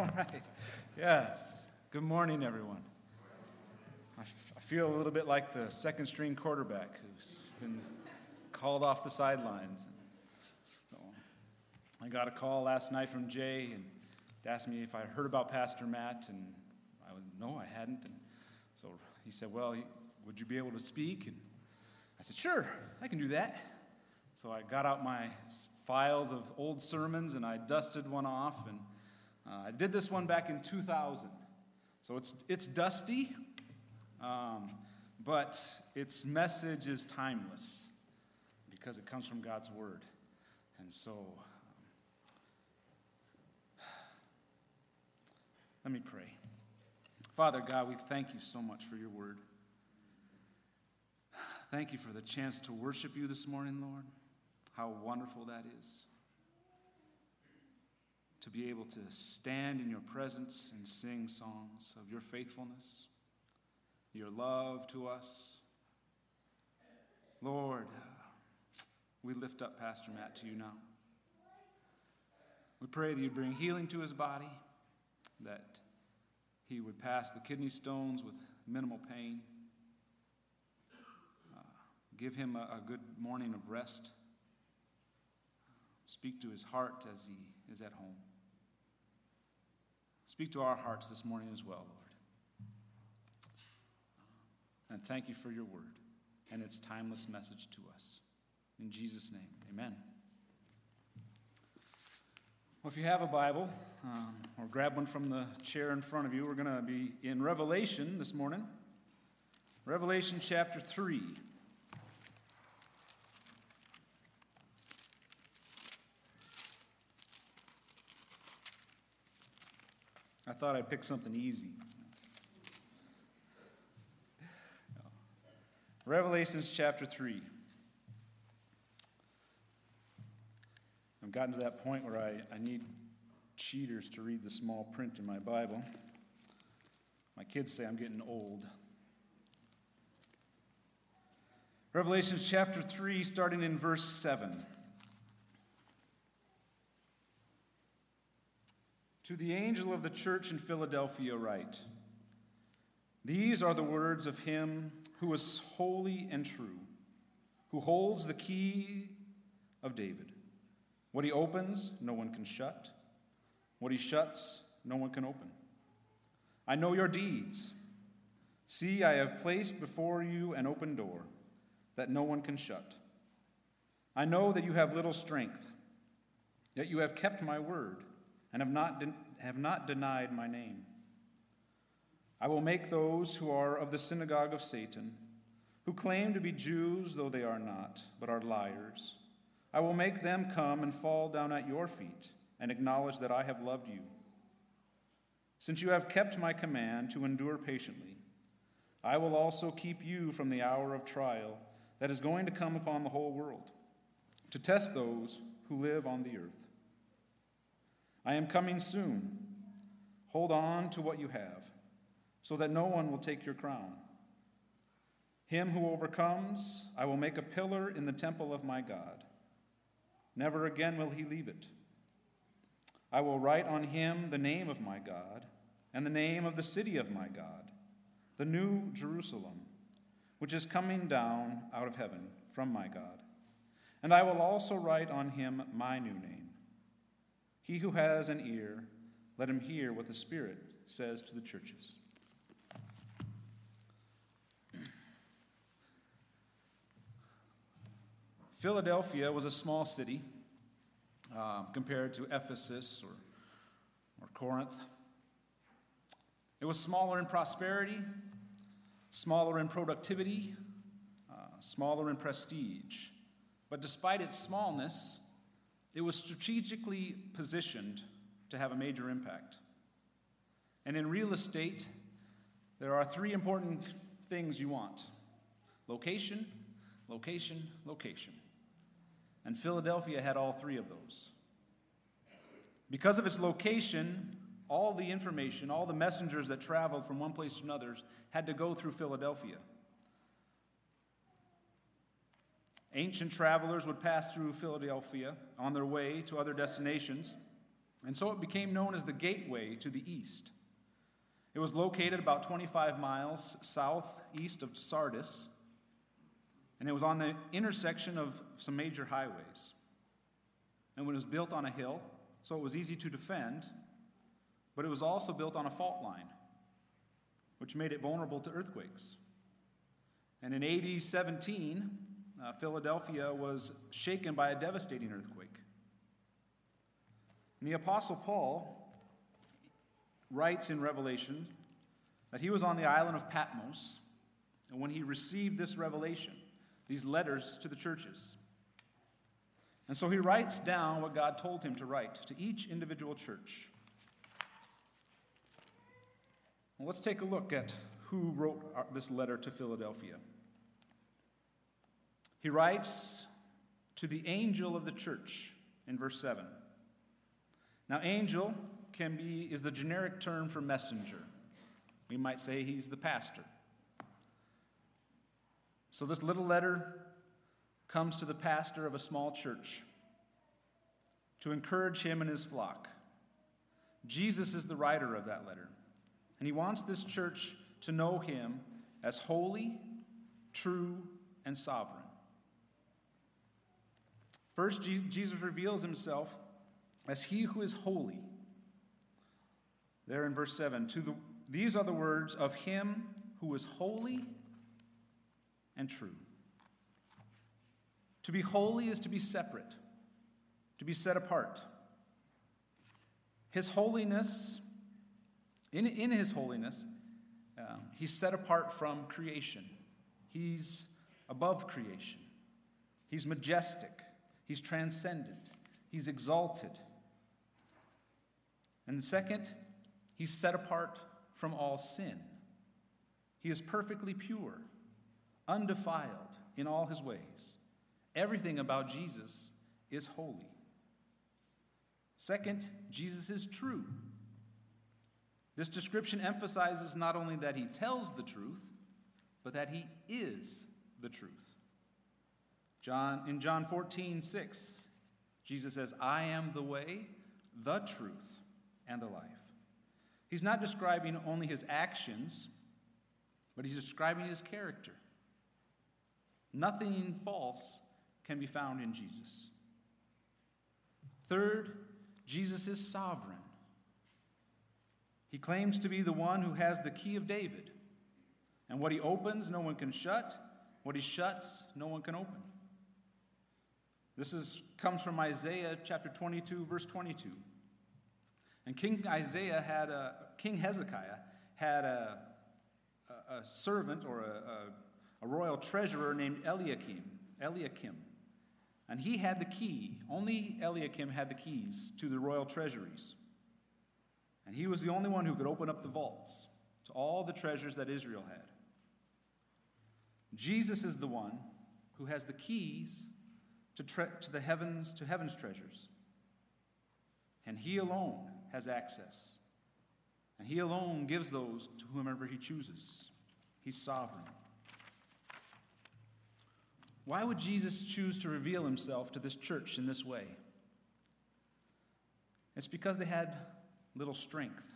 All right. Yes. Good morning, everyone. I, f- I feel a little bit like the second string quarterback who's been called off the sidelines. So I got a call last night from Jay and asked me if I heard about Pastor Matt, and I was, no, I hadn't. And so he said, Well, would you be able to speak? And I said, Sure, I can do that. So I got out my files of old sermons and I dusted one off, and uh, I did this one back in 2000. So it's, it's dusty, um, but its message is timeless because it comes from God's Word. And so, um, let me pray. Father God, we thank you so much for your Word. Thank you for the chance to worship you this morning, Lord. How wonderful that is. To be able to stand in your presence and sing songs of your faithfulness, your love to us. Lord, we lift up Pastor Matt to you now. We pray that you bring healing to his body, that he would pass the kidney stones with minimal pain. Uh, give him a, a good morning of rest. Speak to his heart as he is at home. Speak to our hearts this morning as well, Lord. And thank you for your word and its timeless message to us. In Jesus' name, amen. Well, if you have a Bible, um, or grab one from the chair in front of you, we're going to be in Revelation this morning. Revelation chapter 3. I thought I'd pick something easy. Revelations chapter 3. I've gotten to that point where I, I need cheaters to read the small print in my Bible. My kids say I'm getting old. Revelations chapter 3, starting in verse 7. To the angel of the church in Philadelphia, write These are the words of him who is holy and true, who holds the key of David. What he opens, no one can shut. What he shuts, no one can open. I know your deeds. See, I have placed before you an open door that no one can shut. I know that you have little strength, yet you have kept my word and have not, de- have not denied my name. I will make those who are of the synagogue of Satan, who claim to be Jews, though they are not, but are liars, I will make them come and fall down at your feet and acknowledge that I have loved you. Since you have kept my command to endure patiently, I will also keep you from the hour of trial that is going to come upon the whole world, to test those who live on the earth. I am coming soon. Hold on to what you have, so that no one will take your crown. Him who overcomes, I will make a pillar in the temple of my God. Never again will he leave it. I will write on him the name of my God and the name of the city of my God, the new Jerusalem, which is coming down out of heaven from my God. And I will also write on him my new name. He who has an ear, let him hear what the Spirit says to the churches. Philadelphia was a small city uh, compared to Ephesus or, or Corinth. It was smaller in prosperity, smaller in productivity, uh, smaller in prestige. But despite its smallness, it was strategically positioned to have a major impact. And in real estate, there are three important things you want location, location, location. And Philadelphia had all three of those. Because of its location, all the information, all the messengers that traveled from one place to another had to go through Philadelphia. Ancient travelers would pass through Philadelphia on their way to other destinations, And so it became known as the Gateway to the East. It was located about 25 miles southeast of Sardis, and it was on the intersection of some major highways. And when it was built on a hill, so it was easy to defend, but it was also built on a fault line, which made it vulnerable to earthquakes. And in AD 17, uh, Philadelphia was shaken by a devastating earthquake. And the Apostle Paul writes in Revelation that he was on the island of Patmos, and when he received this revelation, these letters to the churches. And so he writes down what God told him to write to each individual church. Well, let's take a look at who wrote this letter to Philadelphia. He writes to the angel of the church in verse 7. Now, angel can be is the generic term for messenger. We might say he's the pastor. So this little letter comes to the pastor of a small church to encourage him and his flock. Jesus is the writer of that letter, and he wants this church to know him as holy, true, and sovereign. First, Jesus reveals himself as he who is holy. There in verse 7, to the, these are the words of him who is holy and true. To be holy is to be separate, to be set apart. His holiness, in, in his holiness, um, he's set apart from creation. He's above creation. He's majestic. He's transcendent. He's exalted. And second, he's set apart from all sin. He is perfectly pure, undefiled in all his ways. Everything about Jesus is holy. Second, Jesus is true. This description emphasizes not only that he tells the truth, but that he is the truth. John, in John 14, 6, Jesus says, I am the way, the truth, and the life. He's not describing only his actions, but he's describing his character. Nothing false can be found in Jesus. Third, Jesus is sovereign. He claims to be the one who has the key of David. And what he opens, no one can shut. What he shuts, no one can open. This is, comes from Isaiah chapter 22, verse 22. And King Isaiah had a, King Hezekiah had a, a, a servant or a, a, royal treasurer named Eliakim, Eliakim. And he had the key. Only Eliakim had the keys to the royal treasuries. And he was the only one who could open up the vaults to all the treasures that Israel had. Jesus is the one who has the keys to, tre- to the heavens, to heaven's treasures. And he alone has access. And he alone gives those to whomever he chooses. He's sovereign. Why would Jesus choose to reveal himself to this church in this way? It's because they had little strength,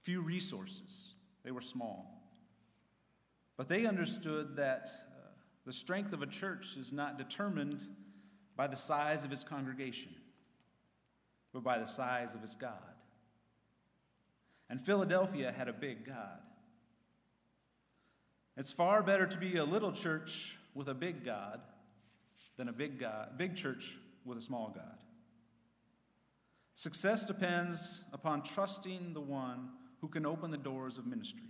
few resources, they were small. But they understood that the strength of a church is not determined by the size of its congregation, but by the size of its God. And Philadelphia had a big God. It's far better to be a little church with a big God than a big God, big church with a small God. Success depends upon trusting the one who can open the doors of ministry.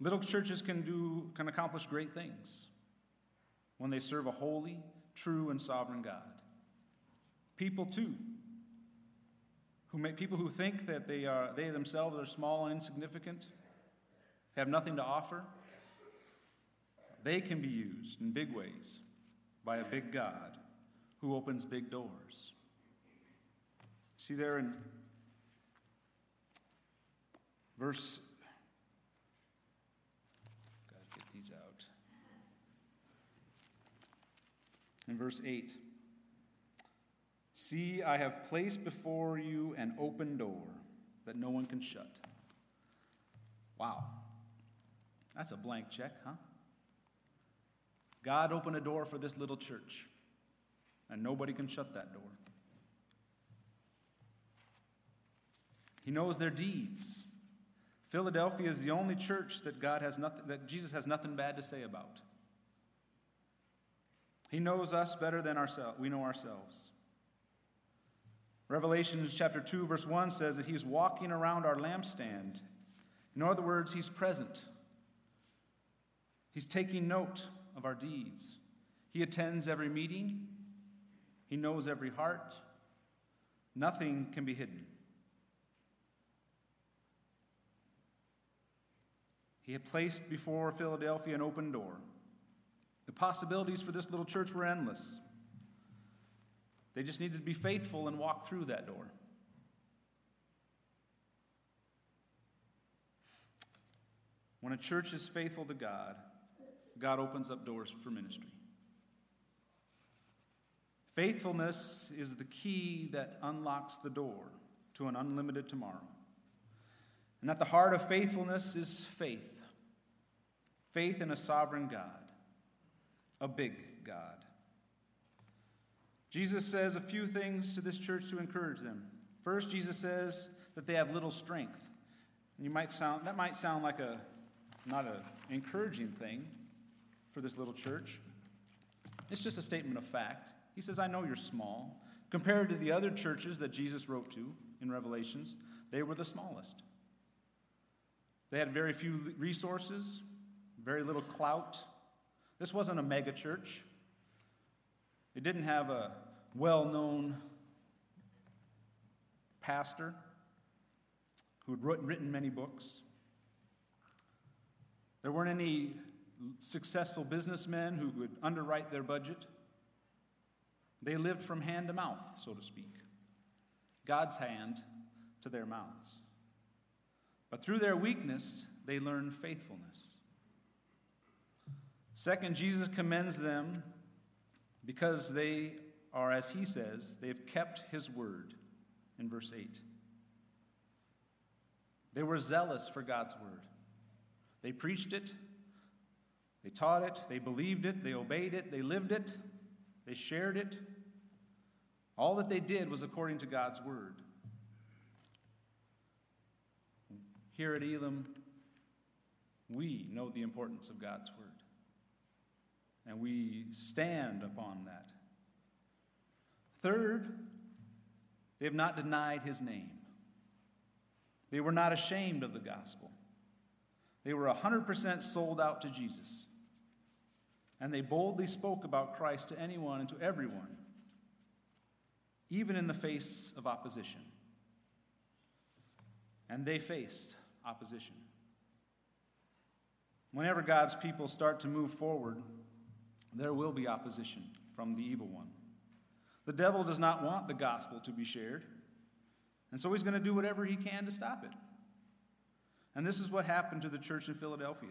Little churches can do can accomplish great things when they serve a holy, true, and sovereign God. People too, who make people who think that they are they themselves are small and insignificant, have nothing to offer, they can be used in big ways by a big God who opens big doors. See there in verse in verse 8. See, I have placed before you an open door that no one can shut. Wow. That's a blank check, huh? God opened a door for this little church, and nobody can shut that door. He knows their deeds. Philadelphia is the only church that God has nothing that Jesus has nothing bad to say about. He knows us better than ourselves. We know ourselves. Revelation chapter 2 verse 1 says that he's walking around our lampstand. In other words, he's present. He's taking note of our deeds. He attends every meeting. He knows every heart. Nothing can be hidden. He had placed before Philadelphia an open door. Possibilities for this little church were endless. They just needed to be faithful and walk through that door. When a church is faithful to God, God opens up doors for ministry. Faithfulness is the key that unlocks the door to an unlimited tomorrow. And at the heart of faithfulness is faith faith in a sovereign God, a big God. Jesus says a few things to this church to encourage them. First, Jesus says that they have little strength. And you might sound that might sound like a not an encouraging thing for this little church. It's just a statement of fact. He says, I know you're small. Compared to the other churches that Jesus wrote to in Revelations, they were the smallest. They had very few resources, very little clout. This wasn't a mega church. It didn't have a well known pastor who had written many books. There weren't any successful businessmen who would underwrite their budget. They lived from hand to mouth, so to speak. God's hand to their mouths. But through their weakness, they learned faithfulness. Second, Jesus commends them because they are, as he says, they've kept his word in verse 8. They were zealous for God's word. They preached it, they taught it, they believed it, they obeyed it, they lived it, they shared it. All that they did was according to God's word. Here at Elam, we know the importance of God's word. And we stand upon that. Third, they have not denied his name. They were not ashamed of the gospel. They were 100% sold out to Jesus. And they boldly spoke about Christ to anyone and to everyone, even in the face of opposition. And they faced opposition. Whenever God's people start to move forward, there will be opposition from the evil one. The devil does not want the gospel to be shared, and so he's going to do whatever he can to stop it. And this is what happened to the church in Philadelphia.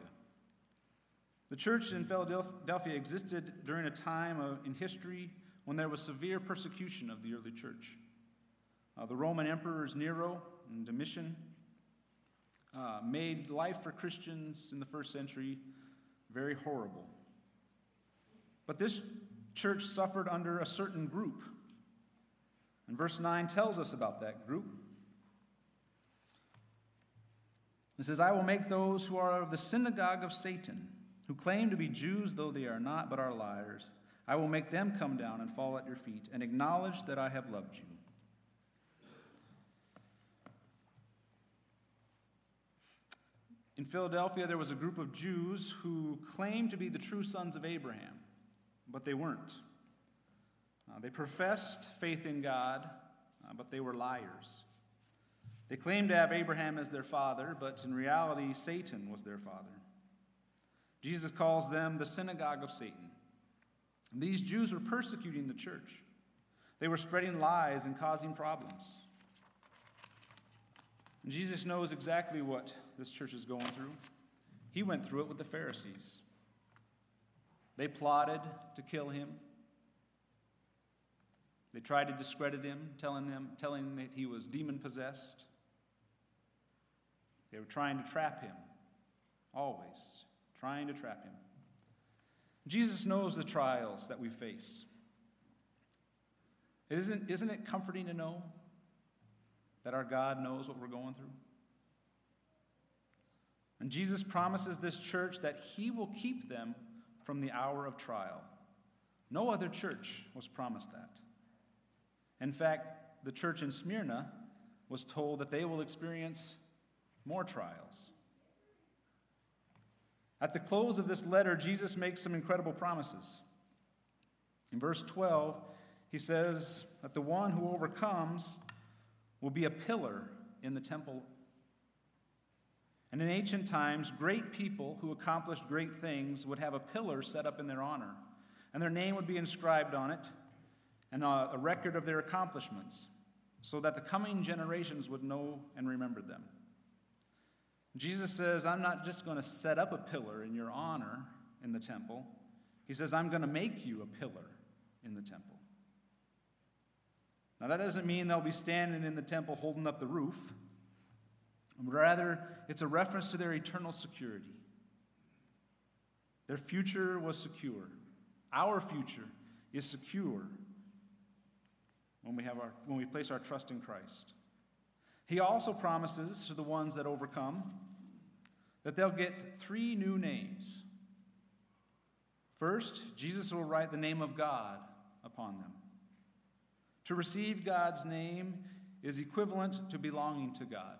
The church in Philadelphia existed during a time of, in history when there was severe persecution of the early church. Uh, the Roman emperors Nero and Domitian uh, made life for Christians in the first century very horrible. But this church suffered under a certain group. And verse 9 tells us about that group. It says, I will make those who are of the synagogue of Satan, who claim to be Jews, though they are not, but are liars, I will make them come down and fall at your feet and acknowledge that I have loved you. In Philadelphia, there was a group of Jews who claimed to be the true sons of Abraham, but they weren't. Uh, they professed faith in God, uh, but they were liars. They claimed to have Abraham as their father, but in reality, Satan was their father. Jesus calls them the synagogue of Satan. And these Jews were persecuting the church, they were spreading lies and causing problems. And Jesus knows exactly what this church is going through. He went through it with the Pharisees. They plotted to kill him. They tried to discredit him, telling them telling that he was demon possessed. They were trying to trap him. Always trying to trap him. Jesus knows the trials that we face. Isn't, isn't it comforting to know that our God knows what we're going through? And Jesus promises this church that he will keep them from the hour of trial. No other church was promised that. In fact, the church in Smyrna was told that they will experience more trials. At the close of this letter, Jesus makes some incredible promises. In verse 12, he says that the one who overcomes will be a pillar in the temple. And in ancient times, great people who accomplished great things would have a pillar set up in their honor, and their name would be inscribed on it, and a, record of their accomplishments, so that the coming generations would know and remember them. Jesus says, I'm not just going to set up a pillar in your honor in the temple. He says, I'm going to make you a pillar in the temple. Now, that doesn't mean they'll be standing in the temple holding up the roof. Rather, it's a reference to their eternal security. Their future was secure. Our future is secure when we, have our, when we place our trust in Christ. He also promises to the ones that overcome that they'll get three new names. First, Jesus will write the name of God upon them. To receive God's name is equivalent to belonging to God.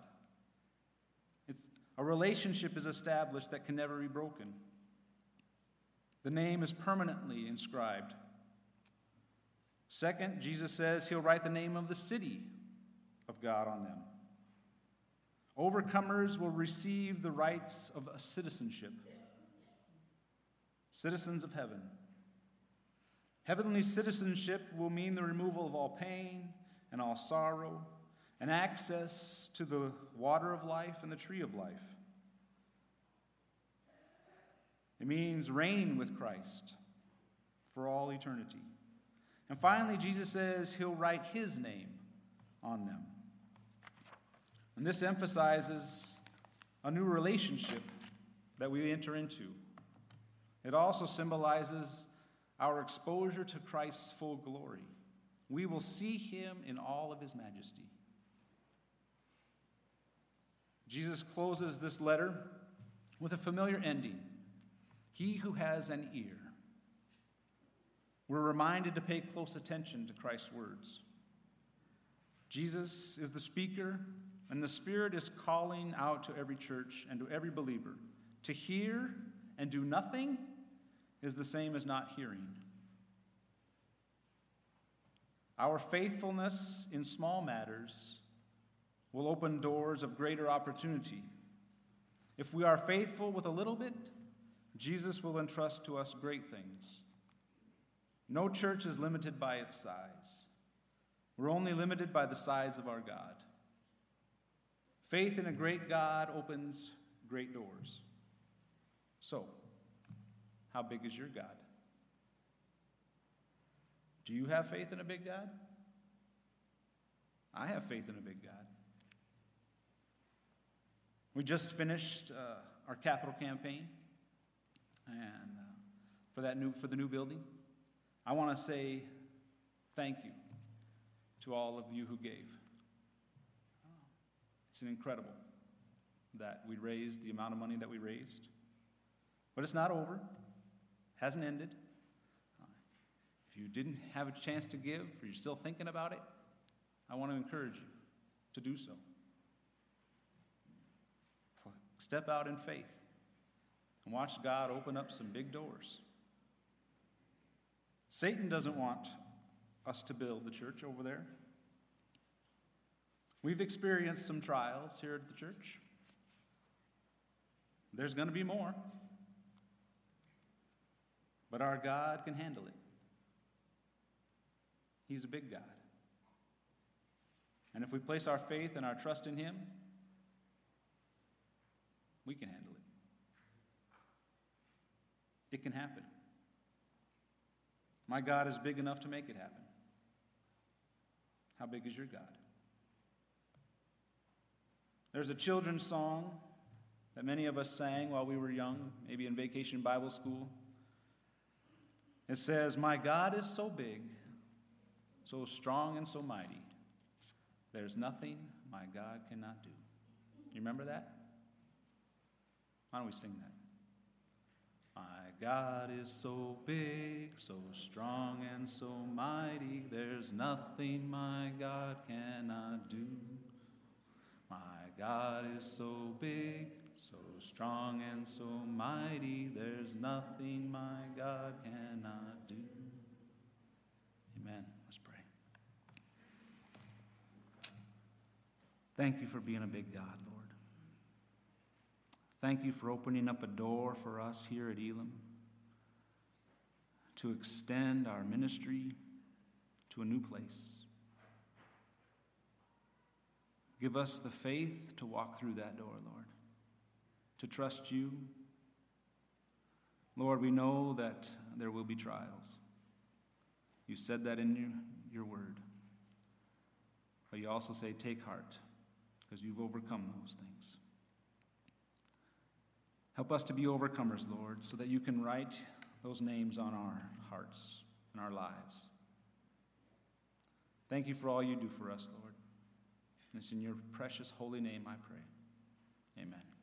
A relationship is established that can never be broken. The name is permanently inscribed. Second, Jesus says he'll write the name of the city of God on them. Overcomers will receive the rights of a citizenship, citizens of heaven. Heavenly citizenship will mean the removal of all pain and all sorrow and access to the water of life and the tree of life. It means reigning with Christ for all eternity. And finally, Jesus says he'll write his name on them. And this emphasizes a new relationship that we enter into. It also symbolizes our exposure to Christ's full glory. We will see him in all of his majesty. Jesus closes this letter with a familiar ending He who has an ear. We're reminded to pay close attention to Christ's words. Jesus is the speaker and the Spirit is calling out to every church and to every believer to hear and do nothing is the same as not hearing. Our faithfulness in small matters will open doors of greater opportunity. If we are faithful with a little bit, Jesus will entrust to us great things. No church is limited by its size. We're only limited by the size of our God. Faith in a great God opens great doors. So, how big is your God? Do you have faith in a big God? I have faith in a big God. We just finished uh, our capital campaign, and uh, for that new for the new building, I want to say thank you to all of you who gave. It's an incredible that we raised the amount of money that we raised. But it's not over, hasn't ended. If you didn't have a chance to give, or you're still thinking about it, I want to encourage you to do so. Step out in faith and watch God open up some big doors. Satan doesn't want us to build the church over there. We've experienced some trials here at the church. There's going to be more. But our God can handle it. He's a big God. And if we place our faith and our trust in Him, we can handle it. It can happen. My God is big enough to make it happen. How big is your God? There's a children's song that many of us sang while we were young, maybe in vacation Bible school. It says, My God is so big, so strong, and so mighty. There's nothing my God cannot do. You remember that? Why don't we sing that? My God is so big, so strong, and so mighty. There's nothing my God cannot do. My God is so big, so strong, and so mighty. There's nothing my God cannot do. Amen. Let's pray. Thank you for being a big God, Lord. Thank you for opening up a door for us here at Elam to extend our ministry to a new place. Give us the faith to walk through that door, Lord, to trust you. Lord, we know that there will be trials. You said that in your, your word. But you also say, take heart, because you've overcome those things. Help us to be overcomers, Lord, so that you can write those names on our hearts and our lives. Thank you for all you do for us, Lord. And it's in your precious holy name I pray. Amen.